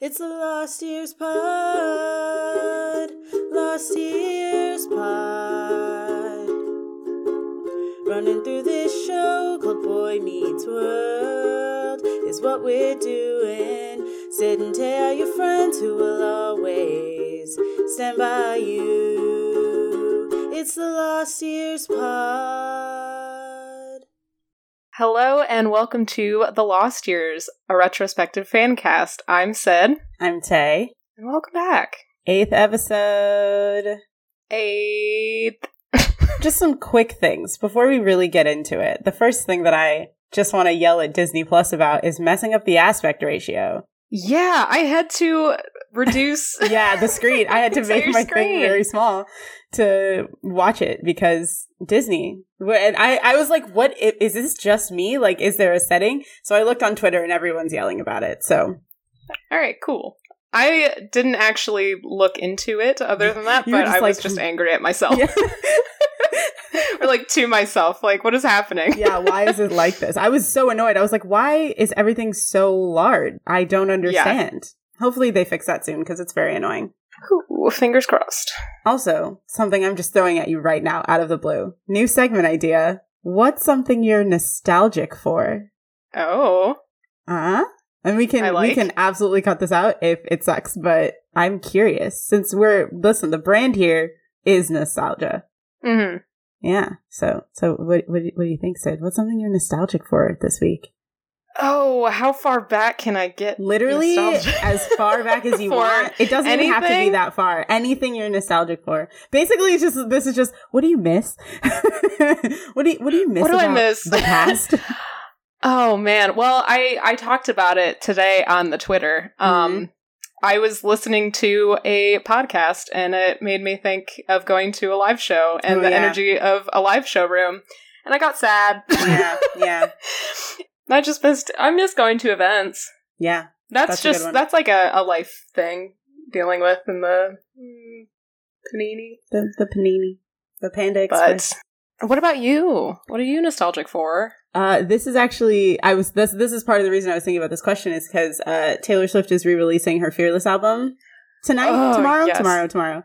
It's the Lost Years Pod. Lost Years Pod. Running through this show called Boy Meets World is what we're doing. Sit and tell your friends who will always stand by you. It's the Lost Years Pod. Hello and welcome to The Lost Years, a retrospective fan cast. I'm Syd, I'm Tay. and welcome back. Eighth episode. Eighth. just some quick things before we really get into it. The first thing that I just want to yell at Disney Plus about is messing up the aspect ratio. Yeah, I had to reduce. Yeah, the screen. I had to make my screen. thing very small to watch it because Disney. And I, I was like, what is this just me? Like, is there a setting? So I looked on Twitter and everyone's yelling about it. So All right, cool. I didn't actually look into it other than that, but I was like- just mm. angry at myself. yeah. Or like to myself, like, what is happening? yeah, why is it like this? I was so annoyed. I was like, why is everything so large? I don't understand. Hopefully they fix that soon because it's very annoying. Ooh, fingers crossed. Also, something I'm just throwing at you right now out of the blue. New segment idea. What's something you're nostalgic for? Oh. Uh-huh. And we can I we can absolutely cut this out if it sucks, but I'm curious since we're listen, the brand here is nostalgia. hmm Yeah. So so what what do- what do you think, Syd? What's something you're nostalgic for this week? Oh, how far back can I get? Literally as far back as you want. It doesn't even have to be that far. Anything you're nostalgic for. Basically, it's just this is just what do you miss? what do you what do you miss? What do I miss? The past. Oh man. Well, I I talked about it today on the Twitter. Um Mm-hmm. I was listening to a podcast and it made me think of going to a live show and Oh, the yeah. energy of a live show room. And I got sad. yeah, yeah, I just missed I miss going to events. yeah. That's, That's just that's like a, a life thing dealing with in the mm, panini. The the panini, the Panda Express. But what about you? What are you nostalgic for? Uh, this is actually I was this this is part of the reason I was thinking about this question is because uh, Taylor Swift is re-releasing her Fearless album tonight, Oh, tomorrow, yes. tomorrow, tomorrow,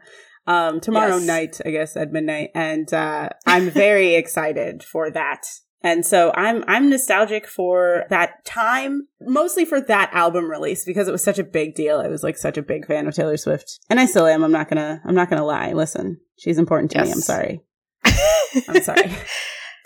um, tomorrow Yes. night, I guess at midnight, and uh, I'm very excited for that. And so I'm I'm nostalgic for that time, mostly for that album release because it was such a big deal. I was like such a big fan of Taylor Swift, and I still am. I'm not gonna I'm not gonna lie. Listen, she's important to me. I'm sorry. I'm sorry.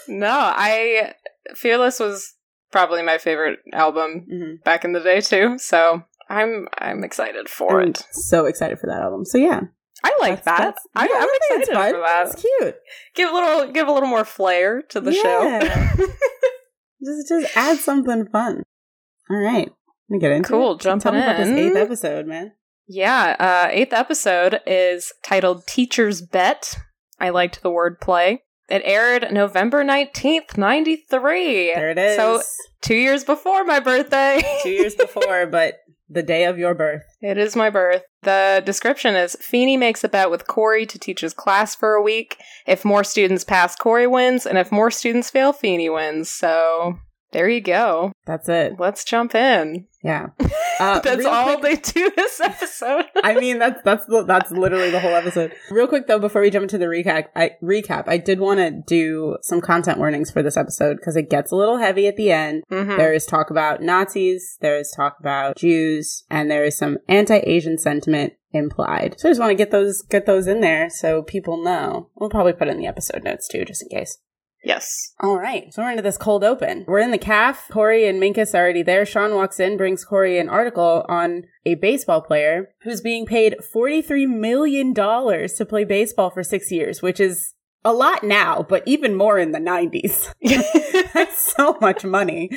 no, I Fearless was probably my favorite album hmm back in the day too. So I'm I'm excited for I'm it. so excited for that album. So yeah, I like That's- that. that's- I, yeah, think excited for that. It's cute. Give a little give a little more flair to the Yeah. show. Just just add something fun. All right, let me get into Cool, it. jumping Tell me about this in. eighth episode, man. yeah, uh, eighth episode is titled "Teacher's Bet." I liked the wordplay. It aired November nineteenth, ninety three. There it is. So two years before my birthday. two years before, but the day of your birth. It is my birth. The description is Feeny makes a bet with Corey to teach his class for a week. If more students pass, Corey wins, and if more students fail, Feeny wins. So there you go. That's it. Let's jump in. Yeah. Uh, That's all quick- they do this episode. I mean, that's that's the- that's literally the whole episode. Real quick though, before we jump into the recap, I recap. I did want to do some content warnings for this episode because it gets a little heavy at the end. Mhm. There is talk about Nazis, there is talk about Jews, and there is some anti-Asian sentiment implied. So I just want to get those get those in there so people know. We'll probably put it in the episode notes too, just in case. Yes. All right, so we're into this cold open. We're in the calf. Corey and Minkus are already there. Sean walks in, brings Corey an article on a baseball player who's being paid $43 million to play baseball for six years, which is a lot now, but even more in the 90s. That's so much money.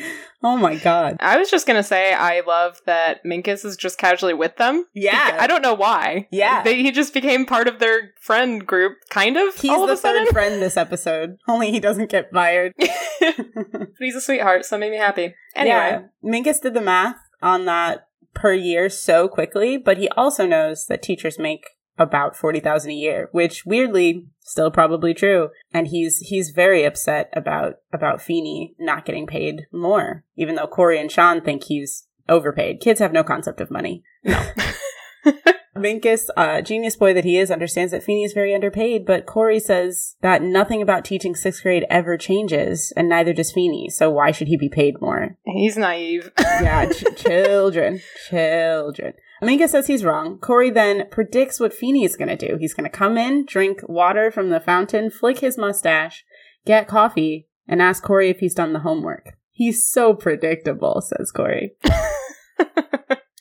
Oh my God. I was just gonna say I love that Minkus is just casually with them. Yeah. I don't know why. Yeah. They, he just became part of their friend group, kind of. He's all of the a sudden. third friend this episode, only he doesn't get fired. but he's a sweetheart, so it made me happy. Anyway, Yeah. Minkus did the math on that per year so quickly, but he also knows that teachers make about 40,000 a year, which weirdly still probably true. And he's he's very upset about about Feeny not getting paid more, even though Corey and Sean think he's overpaid. Kids have no concept of money. No. Minkus, uh, genius boy that he is, understands that Feeny is very underpaid, but Corey says that nothing about teaching sixth grade ever changes, and neither does Feeny, so why should he be paid more? He's naive. yeah, ch- children. Children. Minkus says he's wrong. Corey then predicts what Feeny is going to do. He's going to come in, drink water from the fountain, flick his mustache, get coffee, and ask Corey if he's done the homework. He's so predictable, says Corey.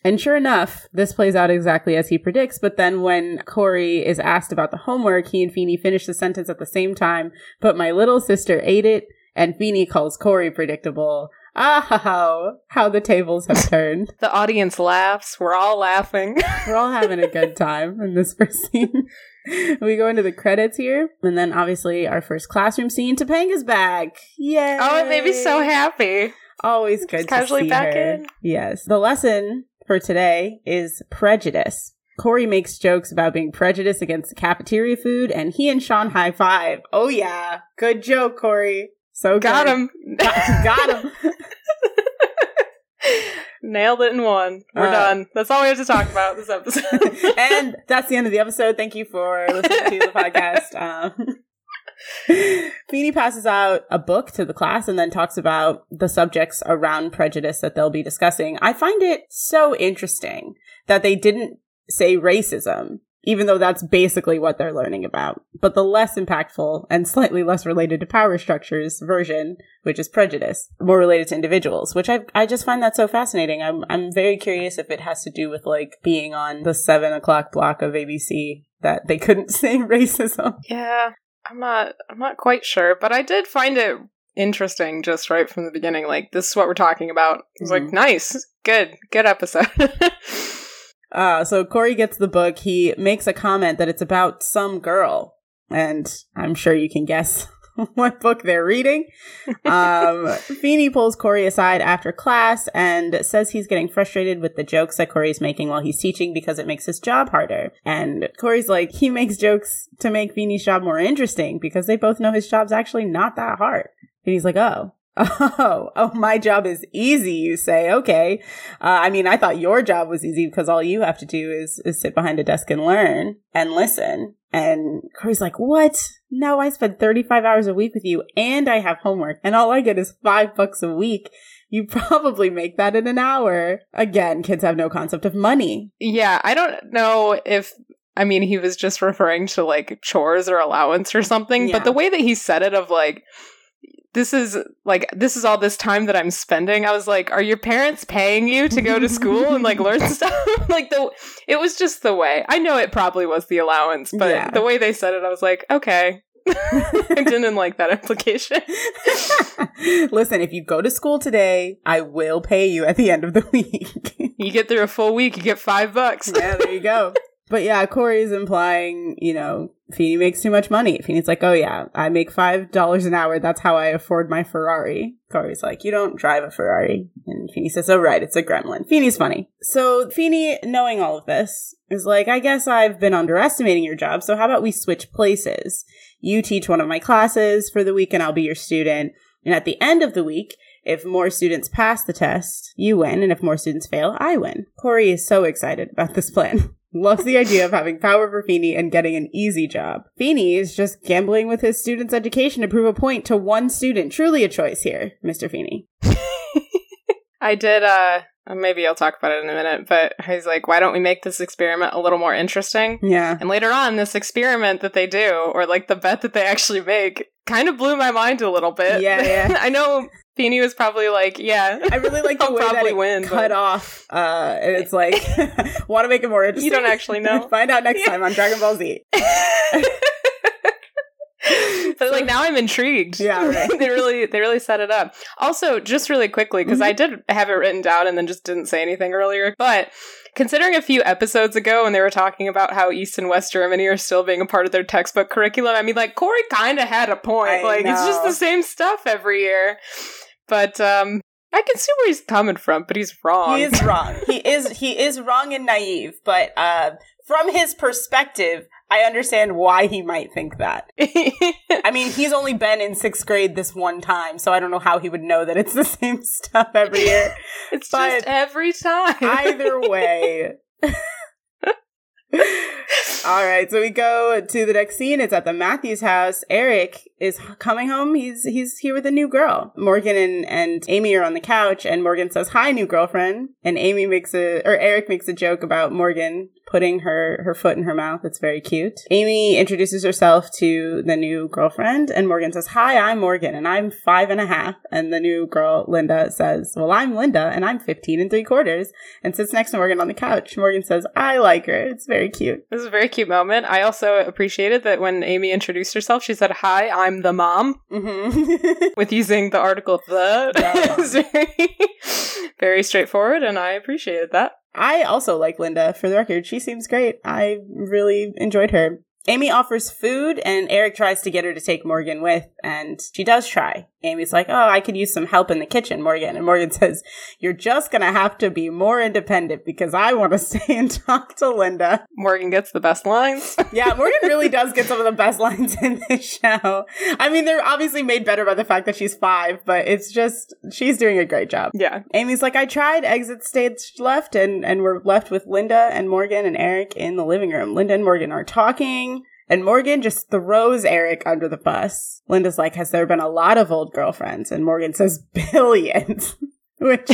And sure enough, this plays out exactly as he predicts. But then when Corey is asked about the homework, he and Feeny finish the sentence at the same time. But my little sister ate it, and Feeny calls Corey predictable. Ah, how, the tables have turned. the audience laughs. We're all laughing. We're all having a good time in this first scene. we go into the credits here, and then obviously our first classroom scene. Topanga's back. Yay! Oh, it made me so happy. Always good casually to see back her. in. Yes. The lesson for today is prejudice. Corey makes jokes about being prejudiced against the cafeteria food, and he and Sean high five. Oh yeah, good joke, Corey. So good. Got good. him. Got him. Nailed it in one. We're Uh, done. That's all we have to talk about this episode. and that's the end of the episode. Thank you for listening to the podcast. Um, Feeny passes out a book to the class and then talks about the subjects around prejudice that they'll be discussing. I find it so interesting that they didn't say racism, even though that's basically what they're learning about. But the less impactful and slightly less related to power structures version, which is prejudice, more related to individuals, which I I just find that so fascinating. I'm I'm very curious if it has to do with like being on the seven o'clock block of ABC that they couldn't say racism. yeah, I'm not. I'm not quite sure, but I did find it interesting just right from the beginning. Like this is what we're talking about. I was like, mm-hmm. nice, good, good episode. Uh, so Corey gets the book. He makes a comment that it's about some girl, and I'm sure you can guess what book they're reading. Um, Feeny pulls Corey aside after class and says he's getting frustrated with the jokes that Corey's making while he's teaching because it makes his job harder. And Corey's like, he makes jokes to make Feeny's job more interesting because they both know his job's actually not that hard. And he's like, oh. Oh, oh, my job is easy, you say. Okay. Uh, I mean, I thought your job was easy because all you have to do is, is sit behind a desk and learn and listen. And Corey's like, what? No, I spend 35 hours a week with you and I have homework and all I get is five bucks a week. You probably make that in an hour. Again, kids have no concept of money. yeah, I don't know if. I mean, he was just referring to like chores or allowance or something, Yeah. but the way that he said it, of like, this is like this is all this time that I'm spending. I was like, are your parents paying you to go to school and like learn stuff? like the it was just the way. I know it probably was the allowance, but Yeah. the way they said it, I was like, okay. I didn't like that implication. Listen, if you go to school today, I will pay you at the end of the week. You get through a full week, you get five bucks. yeah, there you go. But yeah, Corey's implying, you know, Feeny makes too much money. Feeny's like, oh yeah, I make five dollars an hour. That's how I afford my Ferrari. Corey's like, you don't drive a Ferrari. And Feeny says, oh right, it's a gremlin. Feeny's funny. So Feeny, knowing all of this, is like, I guess I've been underestimating your job. So how about we switch places? You teach one of my classes for the week and I'll be your student. And at the end of the week, if more students pass the test, you win. And if more students fail, I win. Corey is so excited about this plan. Loves the idea of having power over Feeny and getting an easy job. Feeny is just gambling with his student's education to prove a point to one student. Truly a choice here, Mr. Feeny. I did uh maybe I'll talk about it in a minute, but he's like, why don't we make this experiment a little more interesting? Yeah. And later on, this experiment that they do, or like the bet that they actually make, kind of blew my mind a little bit. Yeah, yeah. I know Feeny was probably like, yeah. I really like the way that it win, cut but- off. Uh, and it's like, want to make it more interesting? You don't actually know. Find out next Yeah. time on Dragon Ball Z. but like now I'm intrigued. Yeah, right. they really they really set it up. Also, just really quickly because I Mm-hmm. did have it written down and then just didn't say anything earlier, but considering a few episodes ago when they were talking about how East and West Germany are still being a part of their textbook curriculum, I mean like Corey kind of had a point. I like it's just the same stuff every year. But um I can see where he's coming from, but he's wrong. He is wrong. he is he is wrong and naive, but uh from his perspective, I understand why he might think that. I mean, he's only been in sixth grade this one time, so I don't know how he would know that it's the same stuff every year. it's But just every time. Either way. All right, so we go to the next scene. It's at the Matthews house. Eric is coming home. He's he's here with a new girl. Morgan and, and Amy are on the couch, and Morgan says, "Hi, new girlfriend." And Amy makes a or Eric makes a joke about Morgan putting her her foot in her mouth. It's very cute. Amy introduces herself to the new girlfriend, and Morgan says, "Hi, I'm Morgan, and I'm five and a half." And the new girl, Linda, says, "Well, I'm Linda, and I'm fifteen and three quarters." And sits next to Morgan on the couch. Morgan says, "I like her. It's very cute." This is a very cute moment. I also appreciated that when Amy introduced herself, she said, Hi, I'm the mom, Mm-hmm. with using the article the. The. Very, very straightforward, and I appreciated that. I also like Linda. For the record, she seems great. I really enjoyed her. Amy offers food, and Eric tries to get her to take Morgan with, and she does try. Amy's like, Oh, I could use some help in the kitchen, Morgan. And Morgan says, You're just gonna have to be more independent because I want to stay and talk to Linda. Morgan gets the best lines. Yeah, Morgan really does get some of the best lines in this show. I mean, they're obviously made better by the fact that she's five, but it's just, she's doing a great job. yeah. Amy's like, I tried exit stage left, and, and we're left with Linda and Morgan and Eric in the living room. Linda and Morgan are talking, and Morgan just throws Eric under the bus. Linda's like, Has there been a lot of old girlfriends? And Morgan says, Billions. Which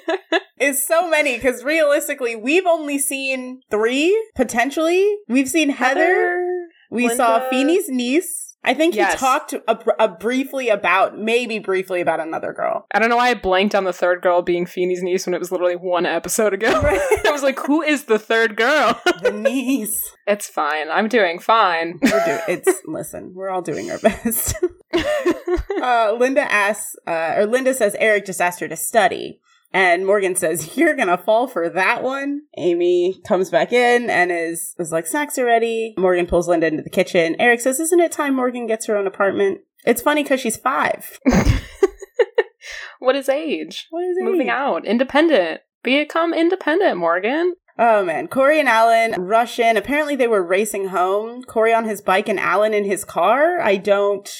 is so many, because realistically, we've only seen three, potentially. We've seen Heather. We saw Feeny's niece. I think Yes. he talked a, a briefly about, maybe briefly about another girl. I don't know why I blanked on the third girl being Feeny's niece when it was literally one episode ago. I was like, who is the third girl? The niece. it's fine. I'm doing fine. We're doing it's listen, we're all doing our best. uh, Linda asks, uh, or Linda says Eric just asked her to study. And Morgan says, You're gonna fall for that one. Amy comes back in and is, is like, Snacks are ready. Morgan pulls Linda into the kitchen. Eric says, Isn't it time Morgan gets her own apartment? It's funny because she's five. what is age? What is it? Moving out. Independent. Become independent, Morgan. Oh man, Corey and Alan rush in. Apparently they were racing home. Corey on his bike and Alan in his car. I don't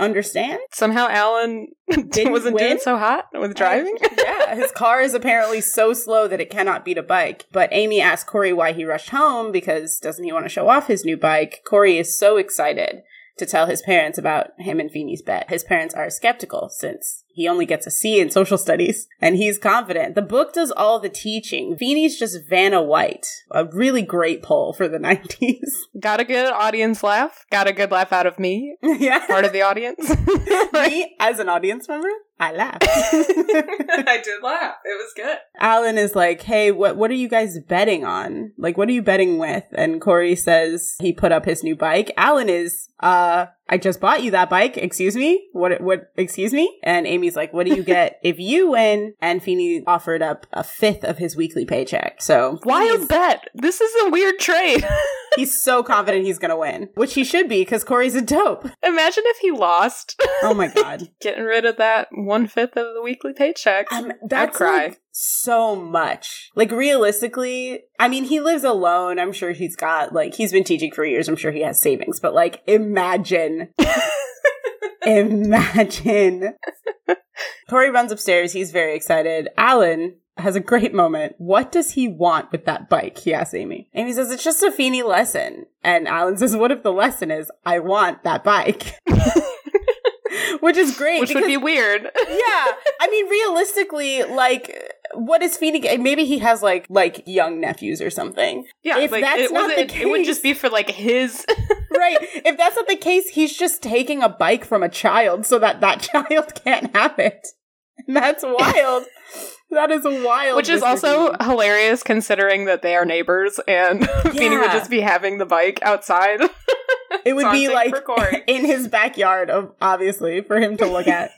understand. Somehow Alan Didn't wasn't win? doing so hot with driving. yeah, his car is apparently so slow that it cannot beat a bike. But Amy asks Corey why he rushed home because doesn't he want to show off his new bike? Corey is so excited to tell his parents about him and Feeny's bet. His parents are skeptical since he only gets a C in social studies and he's confident. The book does all the teaching. Feeny's just Vanna White. A really great pull for the 90s. Got a good audience laugh. Got a good laugh out of me, yeah. part of the audience. Me, as an audience member, I laughed. I did laugh. It was good. Alan is like, "Hey, what what are you guys betting on? Like, what are you betting with?" And Corey says he put up his new bike. Alan is, "Uh, I just bought you that bike. Excuse me? What? What? Excuse me?" And Amy's like, "What do you get if you win?" And Feeny offered up a fifth of his weekly paycheck. So Wild bet. This is a weird trade. he's so confident he's gonna win, which he should be because Corey's a dope. Imagine if he lost. Oh my god, Getting rid of that one fifth of the weekly paycheck. um, that's cry. like so much. Like realistically, I mean, he lives alone. I'm sure he's got like he's been teaching for years. I'm sure he has savings. But like, imagine, imagine. Corey runs upstairs. He's very excited. Alan has a great moment. What does he want with that bike? He asks Amy. Amy says it's just a Feeny lesson. And Alan says, "What if the lesson is I want that bike?" Which is great. Which would be weird. yeah i mean realistically like what is feeding maybe he has like like young nephews or something Yeah, If like, that's it not the wasn't- It would just be for like his. right if that's not the case he's just taking a bike from a child so that that child can't have it and that's wild that is wild Which is also hilarious considering that they are neighbors and Feeny would just be having the bike outside. it would be like in his backyard of obviously for him to look at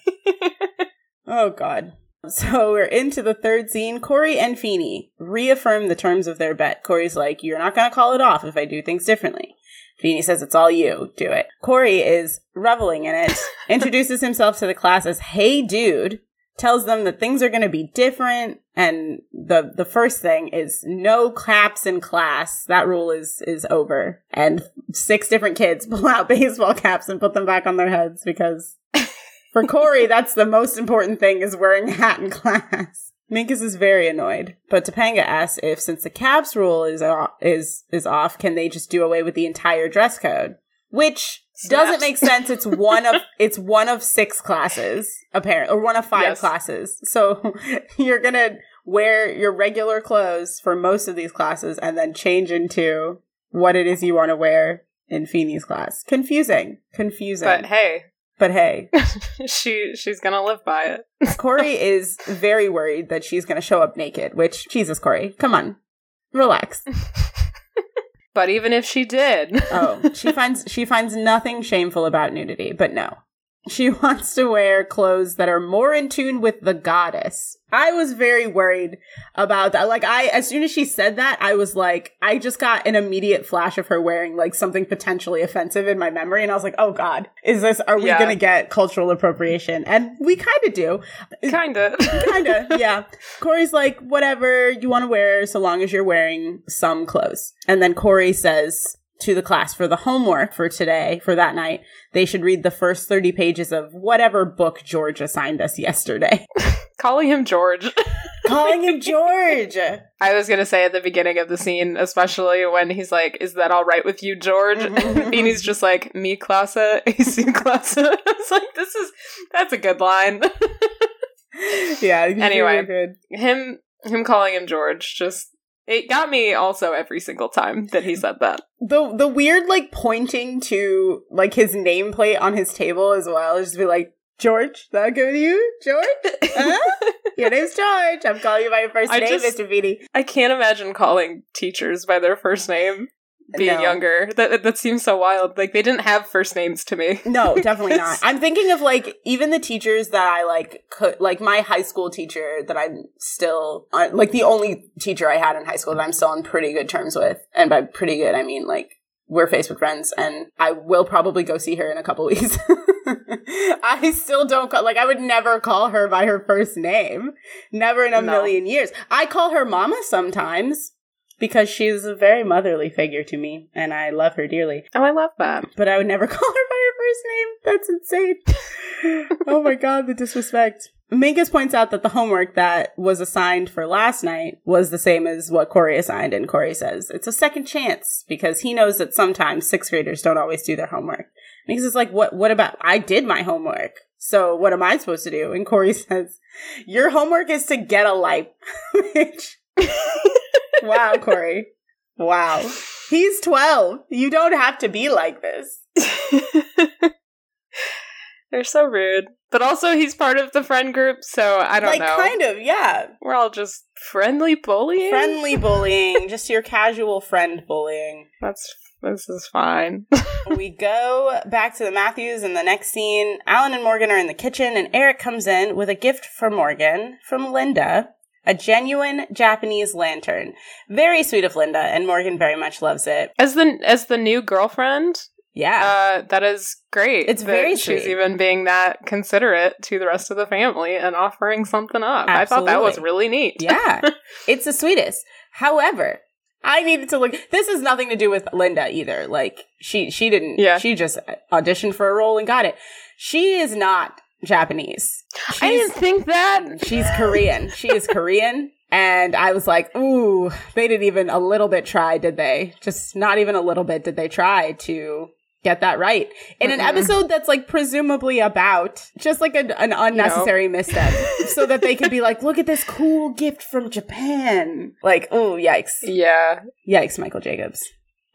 Oh God. So we're into the third scene. Corey and Feeny reaffirm the terms of their bet. Corey's like, You're not gonna call it off if I do things differently. Feeny says it's all you. Do it. Corey is reveling in it, introduces himself to the class as Hey Dude, tells them that things are going to be different. And the, the first thing is no caps in class. That rule is, is over. And six different kids pull out baseball caps and put them back on their heads because for Corey, that's the most important thing is wearing a hat in class. Minkus is very annoyed, but Topanga asks if, since the caps rule is off, is is off, can they just do away with the entire dress code? Which Snaps. doesn't make sense. It's one of it's one of six classes, apparently, or one of five Yes. classes. So you're gonna wear your regular clothes for most of these classes, and then change into what it is you want to wear in Feeny's class. Confusing, confusing. But hey, but hey, she she's gonna live by it. Corey is very worried that she's going to show up naked, which, Jesus, Corey, come on. Relax. But even if she did, Oh, she finds she finds nothing shameful about nudity, but no. She wants to wear clothes that are more in tune with the goddess. I was very worried about that. Like I as soon as she said that, I was like I just got an immediate flash of her wearing like something potentially offensive in my memory and I was like, "Oh god, is this are we Yeah. going to get cultural appropriation?" And we kind of do. kinda. Kinda, yeah. Corey's like, whatever you want to wear, so long as you're wearing some clothes. And then Corey says to the class for the homework for today, for that night, they should read the first 30 pages of whatever book George assigned us yesterday. Calling him George. Calling him George. I was gonna say at the beginning of the scene, especially when he's like, "Is that all right with you, George?" Mm-hmm, mm-hmm. and he's just like, "Me classa, AC classa." it's like this is that's a good line. yeah. Anyway. really good. him him calling him George just it got me also every single time that he said that. The the weird like pointing to like his nameplate on his table as well. is Just be like, George, that good with you? George? Huh? Your name's George. I'm calling you by your first I name, just- Mr. Beatty. I can't imagine calling teachers by their first name being No. younger. That that seems so wild. Like they didn't have first names to me. No, definitely not. I'm thinking of like even the teachers that I like could like my high school teacher that I'm still uh, like the only teacher I had in high school that I'm still on pretty good terms with. And by pretty good, I mean like we're Facebook friends and I will probably go see her in a couple weeks. I still don't call, like I would never call her by her first name. Never in a No. million years. I call her mama sometimes because she's a very motherly figure to me and I love her dearly Oh, I love that. but I would never call her by her first name. That's insane. oh my god, the disrespect. Minkus points out that the homework that was assigned for last night was the same as what Corey assigned, and Corey says it's a second chance because he knows that sometimes sixth graders don't always do their homework. Minkus is like, "What? What about? I did my homework, so what am I supposed to do?" And Corey says, "Your homework is to get a life." Wow, Corey, wow. He's 12. You don't have to be like this. They're so rude. But also he's part of the friend group, so I don't like, know. kind of, yeah. We're all just friendly bullying. Friendly bullying, just your casual friend bullying. That's this is fine. we go back to the Matthews in the next scene. Alan and Morgan are in the kitchen, and Eric comes in with a gift for Morgan from Linda. A genuine Japanese lantern. Very sweet of Linda, and Morgan very much loves it. as the as the new girlfriend, Yeah. uh, that is great. It's very she's sweet. even being that considerate to the rest of the family and offering something up. I thought that was really neat. Yeah, it's the sweetest. However, I needed to look. This has nothing to do with Linda either. Like she, she didn't. Yeah. she just auditioned for a role and got it. She is not Japanese. I didn't think that. She's Korean. She is Korean. And I was like, ooh, they didn't even a little bit try, did they? Just not even a little bit did they try to get that right. In an Mm-mm. episode that's like presumably about just like an, an unnecessary misstep so that they could be like, look at this cool gift from Japan. Like, oh, yikes. Yeah. Yikes, Michael Jacobs.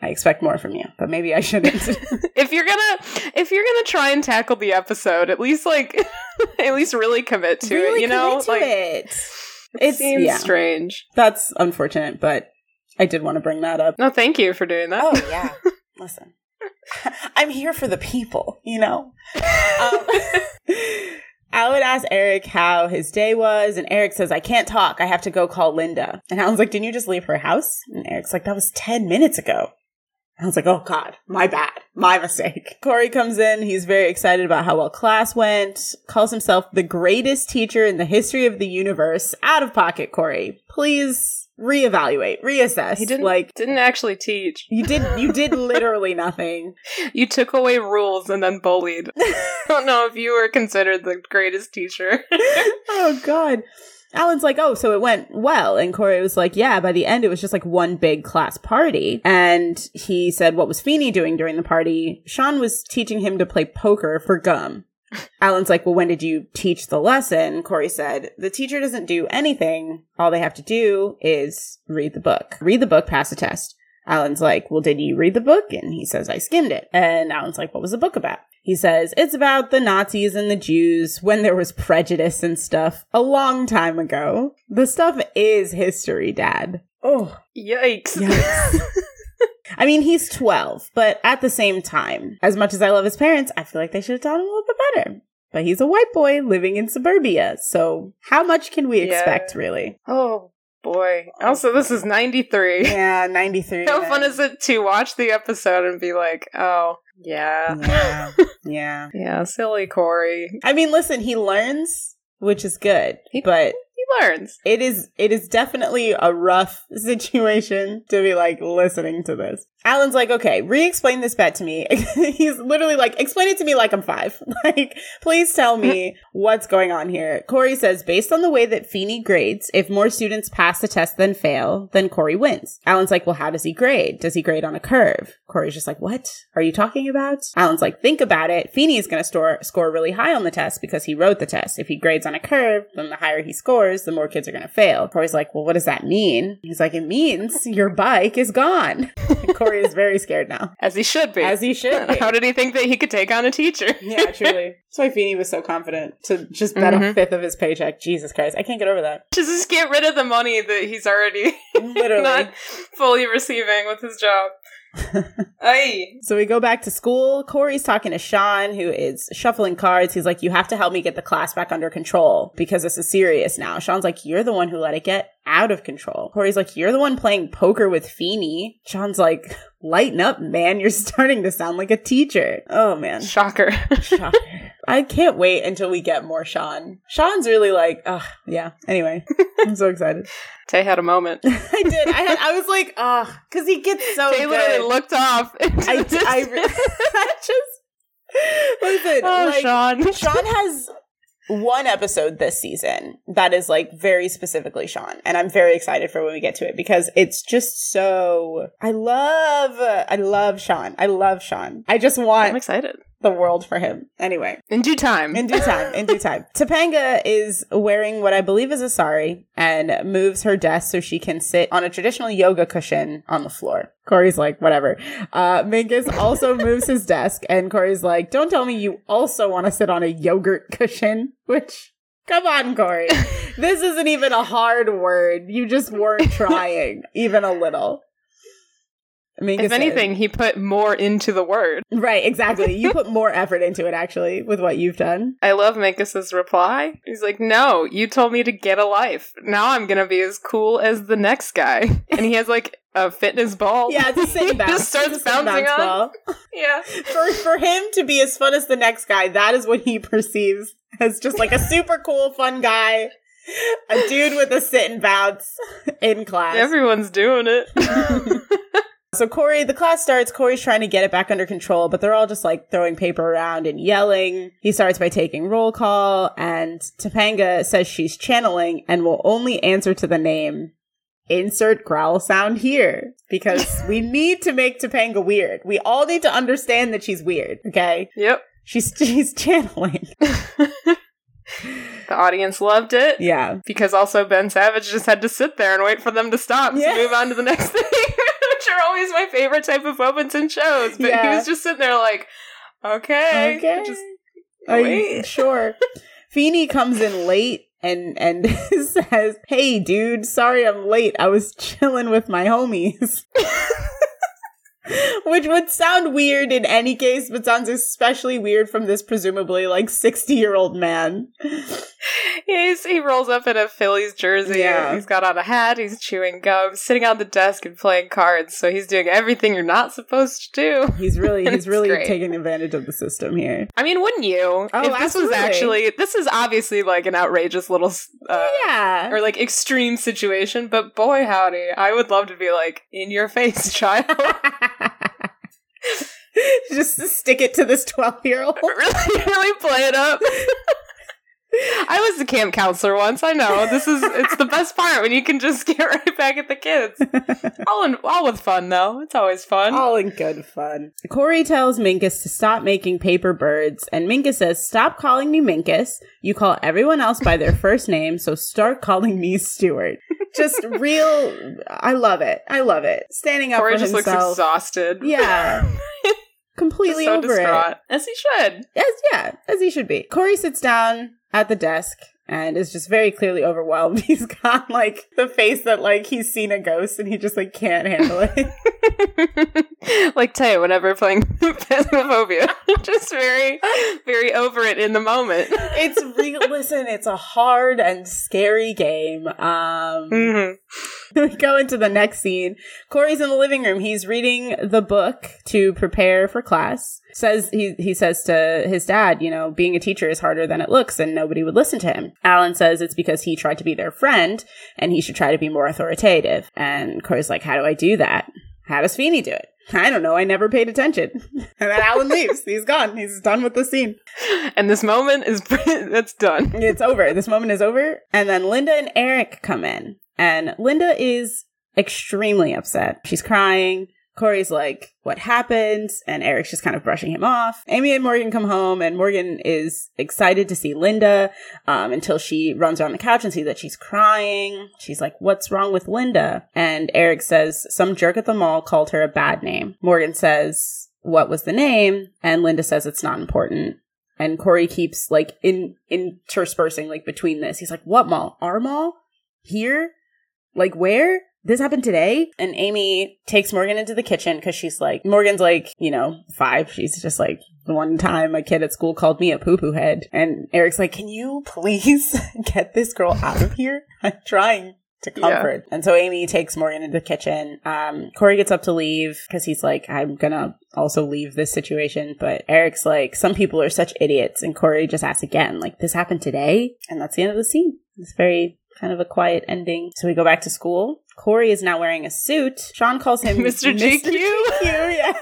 I expect more from you, but maybe I shouldn't. If you're gonna if you're gonna try and tackle the episode, at least like at least really commit to really it, you know? like it. it It's- seems yeah. strange. That's unfortunate, but I did want to bring that up. No, thank you for doing that. Oh yeah. Listen, I'm here for the people. You know. Um, would ask Eric how his day was, and Eric says, "I can't talk. I have to go call Linda." And Alan's like, "Didn't you just leave her house?" And Eric's like, "That was ten minutes ago." I was like, oh God, my bad, my mistake. Corey comes in. He's very excited about how well class went, calls himself the greatest teacher in the history of the universe. Out of pocket, Corey. Please reevaluate, reassess. He didn't like, didn't actually teach. you did, you did literally nothing. You took away rules and then bullied. I don't know if you were considered the greatest teacher. oh God. Alan's like, oh, so it went well. And Corey was like, yeah, by the end, it was just like one big class party. And he said, what was Feeny doing during the party? Sean was teaching him to play poker for gum. Alan's like, well, when did you teach the lesson? Corey said, the teacher doesn't do anything. All they have to do is read the book. Read the book, pass a test. Alan's like, well, did you read the book? And he says, I skimmed it. And Alan's like, what was the book about? He says, it's about the Nazis and the Jews when there was prejudice and stuff a long time ago. The stuff is history, Dad. Oh, Yikes. Yikes. I mean, he's 12, but at the same time, as much as I love his parents, I feel like they should have taught him a little bit better. But he's a white boy living in suburbia, so how much can we Yeah. expect, really? Oh boy. Also, this is 93. Yeah, 93. How fun is it to watch the episode and be like, oh, yeah. Yeah, yeah. Yeah, silly Corey. I mean, listen, he learns, which is good, but He learns. it is it is definitely a rough situation to be like listening to this. Alan's like, okay, re-explain this bet to me. He's literally like, explain it to me like I'm five. like, please tell me what's going on here. Corey says, based on the way that Feeny grades, if more students pass the test than fail, then Corey wins. Alan's like, well, how does he grade? Does he grade on a curve? Corey's just like, what are you talking about? Alan's like, think about it. Feeny is going to store, score really high on the test because he wrote the test. If he grades on a curve, then the higher he scores, the more kids are going to fail. Corey's like, well, what does that mean? He's like, it means your bike is gone. Corey is very scared now, As he should be. as he should be. How did he think that he could take on a teacher? yeah, truly. That's why Feeny was so confident to just bet a Mhm. fifth of his paycheck. Jesus Christ, I can't get over that. Just get rid of the money that he's already Literally. not fully receiving with his job. So we go back to school. Corey's talking to Sean, who is shuffling cards. He's like, You have to help me get the class back under control because this is serious now. Sean's like, You're the one who let it get out of control. Corey's like, You're the one playing poker with Feeny. Sean's like, Lighten up, man. You're starting to sound like a teacher. Oh, man. Shocker. Shocker. I can't wait until we get more Sean. Sean's really like, oh, yeah. Anyway, I'm so excited. Tay had a moment. I did. I had, I was like, oh, because he gets so Tay literally looked off. into I, I, I just listen. oh, like, Sean. Sean has one episode this season that is like very specifically Sean, and I'm very excited for when we get to it because it's just so. I love, I love Sean. I love Sean. I just want I'm excited. The world for him. Anyway, In due time. in due time, in due time. Topanga is wearing what I believe is a sari and moves her desk so she can sit on a traditional yoga cushion on the floor. Corey's like, whatever. Uh, Minkus also moves his desk and Corey's like, don't tell me you also want to sit on a yogurt cushion, which, come on, Corey. this isn't even a hard word. You just weren't trying even a little. If said- anything, he put more into the word. right, exactly. You put more effort into it actually with what you've done. I love Minkus's reply. He's like, "No, you told me to get a life. Now I'm gonna be as cool as the next guy." And he has like a fitness ball. Yeah, it's sit and bounce. just starts It's a sit and bouncing bounce on. ball. Yeah. For for him to be as fun as the next guy, that is what he perceives as just like a super cool, fun guy. A dude with a sit and bounce in class. Everyone's doing it. So Corey, the class starts. Corey's trying to get it back under control, but they're all just like throwing paper around and yelling. He starts by taking roll call, and Topanga says she's channeling and will only answer to the name. Insert growl sound here because we need to make Topanga weird. We all need to understand that she's weird. Okay, yep. she's she's channeling. The audience loved it. Yeah, Because also Ben Savage just had to sit there and wait for them to stop Yeah. to move on to the next thing, which are always my favorite type of moments in shows. But he was just sitting there like, okay, okay, just Are you wait. sure? Feeny comes in late and and says, "Hey, dude, sorry I'm late. I was chilling with my homies." Which would sound weird in any case, but sounds especially weird from this presumably like 60 year old man. He's, he rolls up in a Phillies jersey. Yeah. He's got on a hat. He's chewing gum, sitting on the desk and playing cards. So he's doing everything you're not supposed to do. He's really he's really great. taking advantage of the system here. I mean, wouldn't you? Oh, if this absolutely. was actually, this is obviously like an outrageous little, uh, yeah. or like extreme situation, but boy howdy, I would love to be like, in your face, child. Just to stick it to this 12 year old. really, really play it up. I was the camp counselor once. I know this is it's the best part when you can just get right back at the kids. All in, all with fun though. It's always fun. All in good fun. Corey tells Minkus to stop making paper birds, and Minkus says, Stop calling me Minkus. You call everyone else by their first name, so start calling me Stuart. Just real. I love it. I love it. Standing up Corey for just looks exhausted. Yeah. Completely so over it. as he should. As yeah, as he should be. Corey sits down at the desk and is just very clearly overwhelmed. He's got like the face that like he's seen a ghost and he just like can't handle it. like Tay, whenever playing Phasmophobia, just very, very over it in the moment. it's real listen, it's a hard and scary game. Um hmm we go into the next scene. Corey's in the living room. He's reading the book to prepare for class. Says he he says to his dad, you know, being a teacher is harder than it looks, and nobody would listen to him. Alan says it's because he tried to be their friend, and he should try to be more authoritative. And Corey's like, how do I do that? How does Feeny do it? I don't know. I never paid attention. and then Alan leaves. He's gone. He's done with the scene. And this moment is that's done. It's over. This moment is over. And then Linda and Eric come in. And Linda is extremely upset. She's crying. Corey's like, what happened? And Eric's just kind of brushing him off. Amy and Morgan come home and Morgan is excited to see Linda, um, until she runs around the couch and sees that she's crying. She's like, what's wrong with Linda? And Eric says, some jerk at the mall called her a bad name. Morgan says, what was the name? And Linda says it's not important. And Corey keeps like in interspersing like between this. He's like, "What mall? Our mall? Here? Like where? This happened today?" And Amy takes Morgan into the kitchen because she's like, Morgan's like, you know, five. She's just like, one time a kid at school called me a poo poo head, and Eric's like, "Can you please get this girl out of here? I'm trying." To Yeah. comfort. And so Amy takes Morgan into the kitchen. Um, Corey gets up to leave because he's like, I'm gonna also leave this situation. But Eric's like, some people are such idiots. And Corey just asks again, like, this happened today? And that's the end of the scene. It's very kind of a quiet ending. So we go back to school. Corey is now wearing a suit. Sean calls him Mr. GQ. yeah.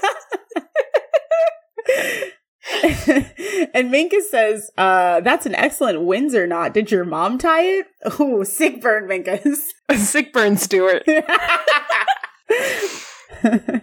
and Minkus says, uh, that's an excellent Windsor knot. Did your mom tie it? Oh, sick burn, Minkus. Sick burn, Stuart.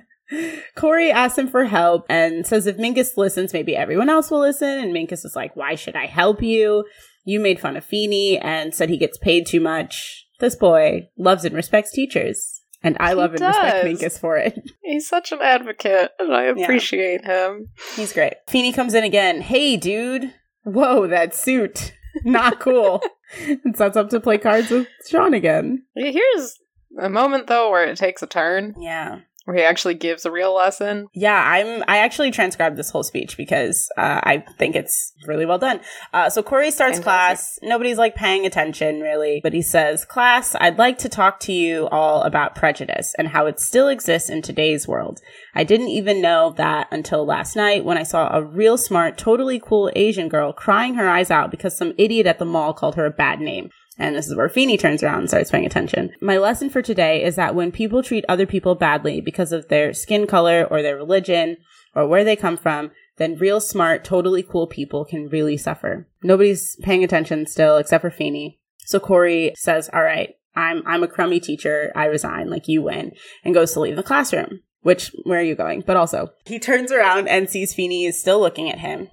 Corey asks him for help and says if Minkus listens, maybe everyone else will listen. And Minkus is like, Why should I help you? You made fun of Feeny and said he gets paid too much. This boy loves and respects teachers. And I He love and respect. Minkus for it. He's such an advocate, and I Yeah. appreciate him. He's great. Feeny comes in again. Hey, dude. Whoa, that suit. Not cool. and sets up to play cards with Sean again. Here's a moment though where it takes a turn, Yeah. Where he actually gives a real lesson. Yeah, I'm. I actually transcribed this whole speech because uh, I think it's really well done. Uh, so Corey starts Fantastic. class. Nobody's like paying attention really, but he says, "Class, I'd like to talk to you all about prejudice and how it still exists in today's world. I didn't even know that until last night when I saw a real smart, totally cool Asian girl crying her eyes out because some idiot at the mall called her a bad name." And this is where Feeny turns around and starts paying attention. My lesson for today is that when people treat other people badly because of their skin color or their religion or where they come from, then real smart, totally cool people can really suffer. Nobody's paying attention still except for Feeny. So Corey says, All right, I'm I'm a crummy teacher. I resign, like you win, and goes to leave the classroom. Which where are you going? But also he turns around and sees Feeny is still looking at him.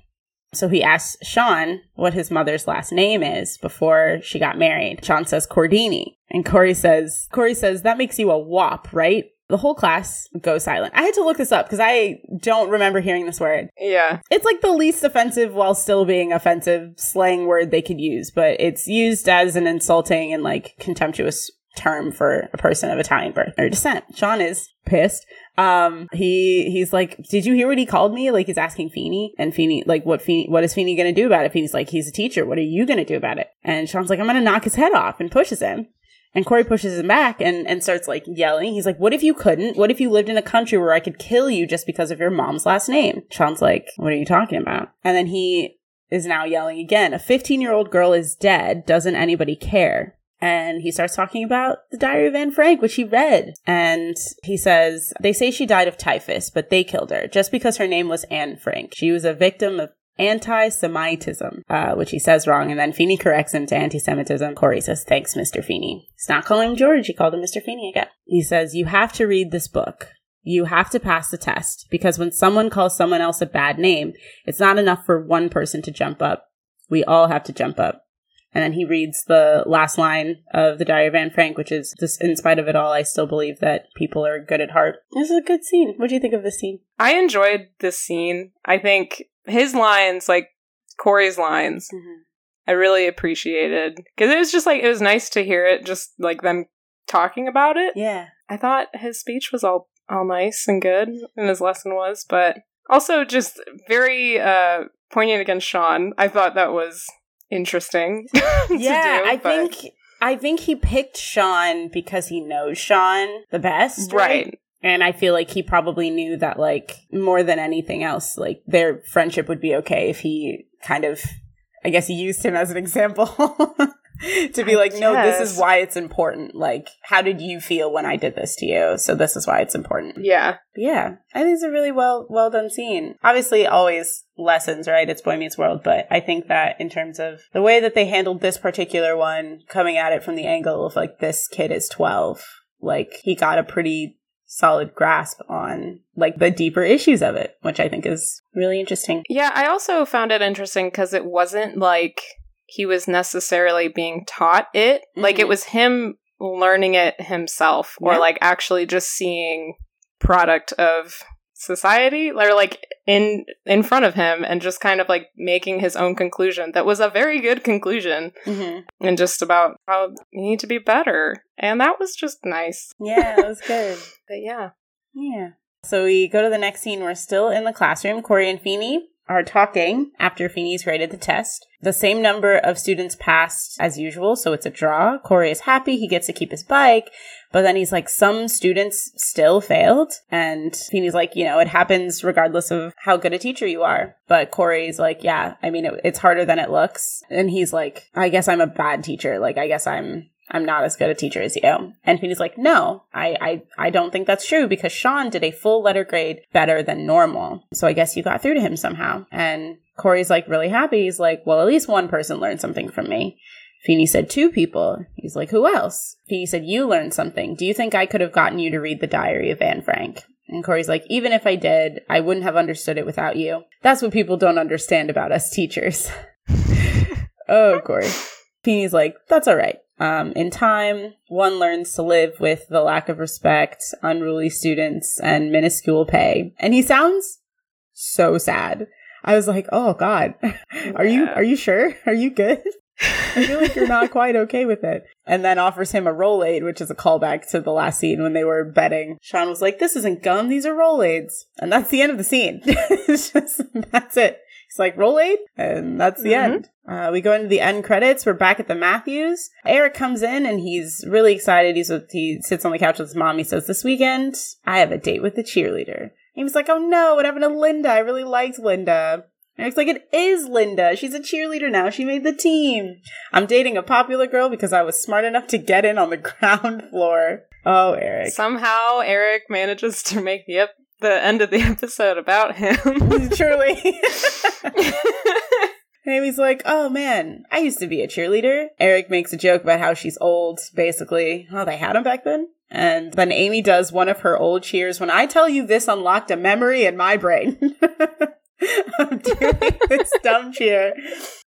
So he asks Sean what his mother's last name is before she got married. Sean says Cordini. And Corey says, Corey says, that makes you a wop, right? The whole class goes silent. I had to look this up because I don't remember hearing this word. Yeah. It's like the least offensive while still being offensive slang word they could use, but it's used as an insulting and like contemptuous term for a person of Italian birth or descent. Sean is pissed. Um, he he's like, did you hear what he called me? Like he's asking Feeny, and Feeny like, what Feeny, what is Feeny gonna do about it? Feeny's like, he's a teacher. What are you gonna do about it? And Sean's like, I'm gonna knock his head off, and pushes him. And Corey pushes him back and, and starts like yelling. He's like, What if you couldn't? What if you lived in a country where I could kill you just because of your mom's last name? Sean's like, What are you talking about? And then he is now yelling again. A 15 year old girl is dead. Doesn't anybody care? And he starts talking about the Diary of Anne Frank, which he read. And he says, They say she died of typhus, but they killed her just because her name was Anne Frank. She was a victim of anti-Semitism, uh, which he says wrong, and then Feeny corrects him to anti-Semitism. Corey says, "Thanks, Mr. Feeny." He's not calling him George; he called him Mr. Feeny again. He says, "You have to read this book. You have to pass the test because when someone calls someone else a bad name, it's not enough for one person to jump up. We all have to jump up." And then he reads the last line of the Diary of Anne Frank, which is just in spite of it all, I still believe that people are good at heart. This is a good scene. What do you think of this scene? I enjoyed this scene. I think his lines, like Corey's lines, Mm-hmm. I really appreciated because it was just like it was nice to hear it, just like them talking about it. Yeah. I thought his speech was all all nice and good, and his lesson was, but also just very uh poignant against Sean. I thought that was interesting. to yeah, do, I but- think I think he picked Sean because he knows Sean the best, right? right. And I feel like he probably knew that, like, more than anything else, like, their friendship would be okay if he kind of, I guess he used him as an example to be I like, no, this is why it's important. Like, how did you feel when I did this to you? So this is why it's important. Yeah. Yeah, I think it's a really well well done scene. Obviously, always lessons, right? It's Boy Meets World, but I think that in terms of the way that they handled this particular one, coming at it from the angle of like this kid is twelve, like he got a pretty solid grasp on like the deeper issues of it, which I think is really interesting. Yeah, I also found it interesting because it wasn't like he was necessarily being taught it. Like it Mhm. was him learning it himself or Yeah. like actually just seeing product of society or like in in front of him and just kind of like making his own conclusion that was a very good conclusion Mm-hmm. and just about how you need to be better and that was just nice Yeah, it was good. but yeah Yeah. So we go to the next scene. We're still in the classroom. Corey and Feeny are talking after Feeny's graded the test. The same number of students passed as usual, so it's a draw. Corey is happy. He gets to keep his bike. But then he's like, some students still failed. And Feeny's like, you know, it happens regardless of how good a teacher you are. But Corey's like, yeah, I mean, it, it's harder than it looks. And he's like, I guess I'm a bad teacher. Like, I guess I'm I'm not as good a teacher as you. And Feeny's like, no, I, I, I don't think that's true because Sean did a full letter grade better than normal. So I guess you got through to him somehow. And Corey's like really happy. He's like, well, at least one person learned something from me. Feeny said two people. He's like, who else? Feeny said, you learned something. Do you think I could have gotten you to read the diary of Anne Frank? And Corey's like, even if I did, I wouldn't have understood it without you. That's what people don't understand about us teachers. oh, Corey. Feeny's like, that's all right. Um, in time, one learns to live with the lack of respect, unruly students, and minuscule pay. And he sounds so sad. I was like, oh God, are you are you sure? Are you good? I feel like you're not quite okay with it. And then offers him a Rolaid, which is a callback to the last scene when they were betting. Sean was like, this isn't gum, these are Rolaids. And that's the end of the scene. just, that's it. He's like, Rolaid? And that's the Mhm. end. Uh, we go into the end credits. We're back at the Matthews. Eric comes in and he's really excited. He's with, he sits on the couch with his mom. He says, this weekend, I have a date with the cheerleader. He was like, oh no, what happened to Linda? I really liked Linda. Eric's like, it is Linda. She's a cheerleader now. She made the team. I'm dating a popular girl because I was smart enough to get in on the ground floor. Oh, Eric. somehow eric manages to make the the end of the episode about him Truly. Amy's like, oh man, I used to be a cheerleader. Eric makes a joke about how she's old, basically. Oh, they had him back then? And then Amy does one of her old cheers. When I tell you this unlocked a memory in my brain. I'm doing this dumb cheer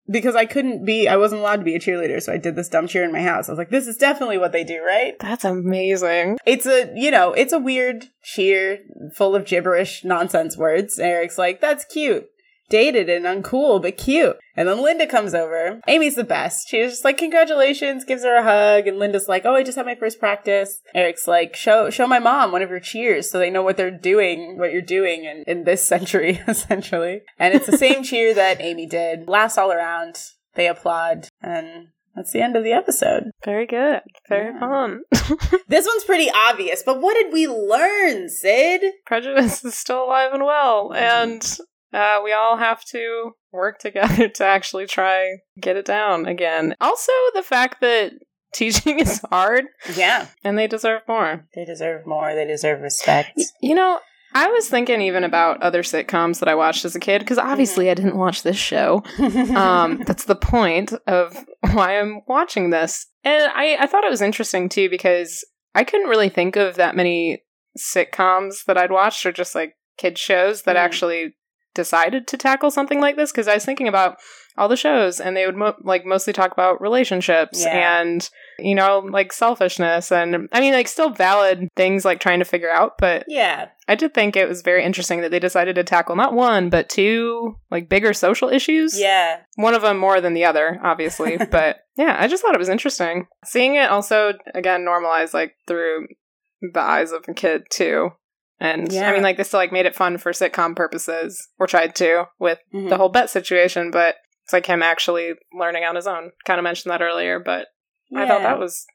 because I couldn't be, I wasn't allowed to be a cheerleader. So I did this dumb cheer in my house. I was like, this is definitely what they do, right? That's amazing. It's a, you know, it's a weird cheer full of gibberish nonsense words. And Eric's like, that's cute. Dated and uncool but cute. And then Linda comes over. Amy's the best. She's just like, congratulations, gives her a hug. And Linda's like, oh, I just had my first practice. Eric's like, show, show my mom one of your cheers so they know what they're doing, what you're doing in, in this century, essentially. And it's the same cheer that Amy did. Last all around. They applaud and that's the end of the episode. Very good. Very Yeah. fun. This one's pretty obvious, but what did we learn, Syd? Prejudice is still alive and well, mm-hmm. and uh, we all have to work together to actually try get it down again. Also, the fact that teaching is hard Yeah. and they deserve more. They deserve more. They deserve respect. You know, I was thinking even about other sitcoms that I watched as a kid because obviously I didn't watch this show. um, that's the point of why I'm watching this. And I, I thought it was interesting too because I couldn't really think of that many sitcoms that I'd watched or just like kid shows that Mm. actually decided to tackle something like this because I was thinking about all the shows and they would mo- like mostly talk about relationships Yeah. and you know like selfishness and I mean like still valid things like trying to figure out but yeah. I did think it was very interesting that they decided to tackle not one but two like bigger social issues. Yeah. One of them more than the other, obviously. but yeah, I just thought it was interesting. Seeing it also again normalized like through the eyes of a kid too. And Yeah. I mean like still like made it fun for sitcom purposes, or tried to with Mhm. the whole bet situation, but it's like him actually learning on his own. Kind of mentioned that earlier, but I thought that was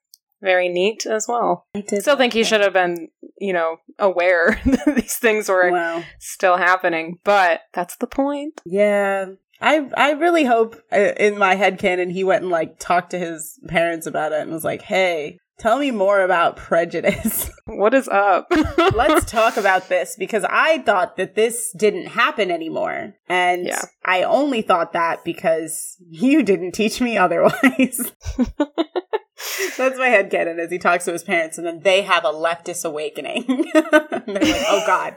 very neat as well. I did Still think he should have been, you know, aware that these things were. Wow. still happening, but that's the point. Yeah. I I really hope uh, in my head canon he went and like talked to his parents about it and was like, "Hey, tell me more about prejudice. What is up? Let's talk about this because I thought that this didn't happen anymore. And Yeah. I only thought that because you didn't teach me otherwise." That's my head canon as he talks to his parents and then they have a leftist awakening. they're like, "Oh god,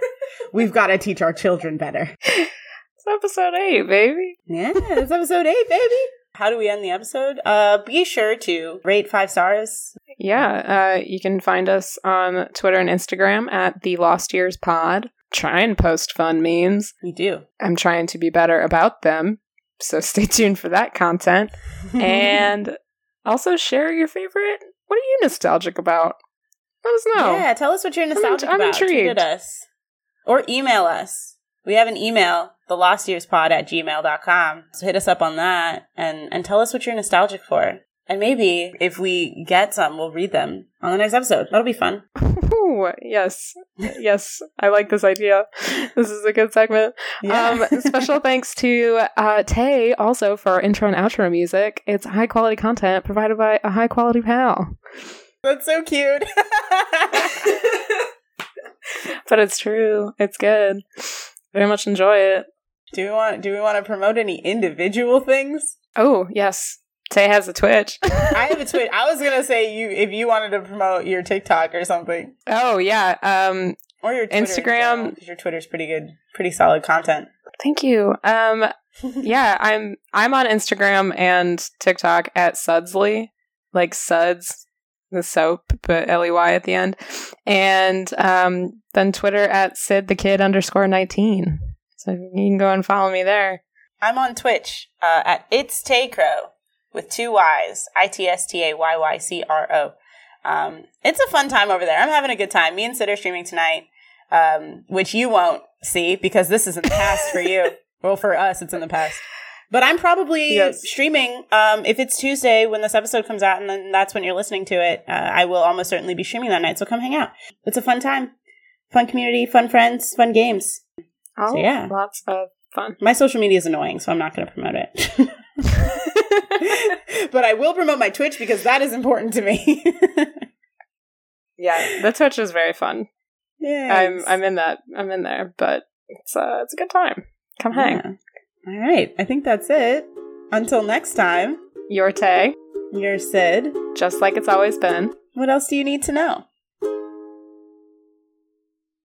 we've got to teach our children better." it's episode eight, baby. Yeah, it's episode eight, baby. How do we end the episode? Uh, be sure to rate five stars. Yeah, uh, you can find us on Twitter and Instagram at the Lost Years Pod. Try and post fun memes. We do. I'm trying to be better about them, so stay tuned for that content. and also share your favorite. What are you nostalgic about? Let us know. yeah, tell us what you're nostalgic about. I'm about. Tweet at us. Or email us. We have an email, thelostyearspod at gmail.com. So hit us up on that and, and tell us what you're nostalgic for. And maybe if we get some, we'll read them on the next episode. That'll be fun. Ooh, yes, yes, I like this idea. This is a good segment. Um, special thanks to uh, Tay also for our intro and outro music. It's high quality content provided by a high quality pal. That's so cute. But it's true. It's good. Very much enjoy it. Do we want do we want to promote any individual things? Oh, yes. Tay has a Twitch. I have a Twitch. I was gonna say you if you wanted to promote your TikTok or something. oh, yeah. Um, Or your Twitter Instagram. general, 'cause your Twitter's pretty good, pretty solid content. thank you. Um, yeah, I'm I'm on Instagram and TikTok at Sudsley, like Suds, the soap, but L E Y at the end, and um, then Twitter at Sid the Kid underscore nineteen. So you can go and follow me there. I'm on Twitch uh, at It's Tayycro with two Y's, I T S T A Y Y C R O. Um, it's a fun time over there. I'm having a good time. Me and Syd are streaming tonight, um, which you won't see because this is in the past for you. Well, for us, it's in the past. But I'm probably Yes. streaming. Um, if it's Tuesday when this episode comes out, and then that's when you're listening to it, uh, I will almost certainly be streaming that night. So come hang out. It's a fun time, fun community, fun friends, fun games. Oh, yeah. lots of fun. My social media is annoying, so I'm not going to promote it. but I will promote my Twitch because that is important to me. yeah, the Twitch is very fun. yeah, I'm I'm in that. I'm in there, but it's uh, it's a good time. Come hang. All right, I think that's it. Until next time, Your Tay, you're Syd. just like it's always been. What else do you need to know?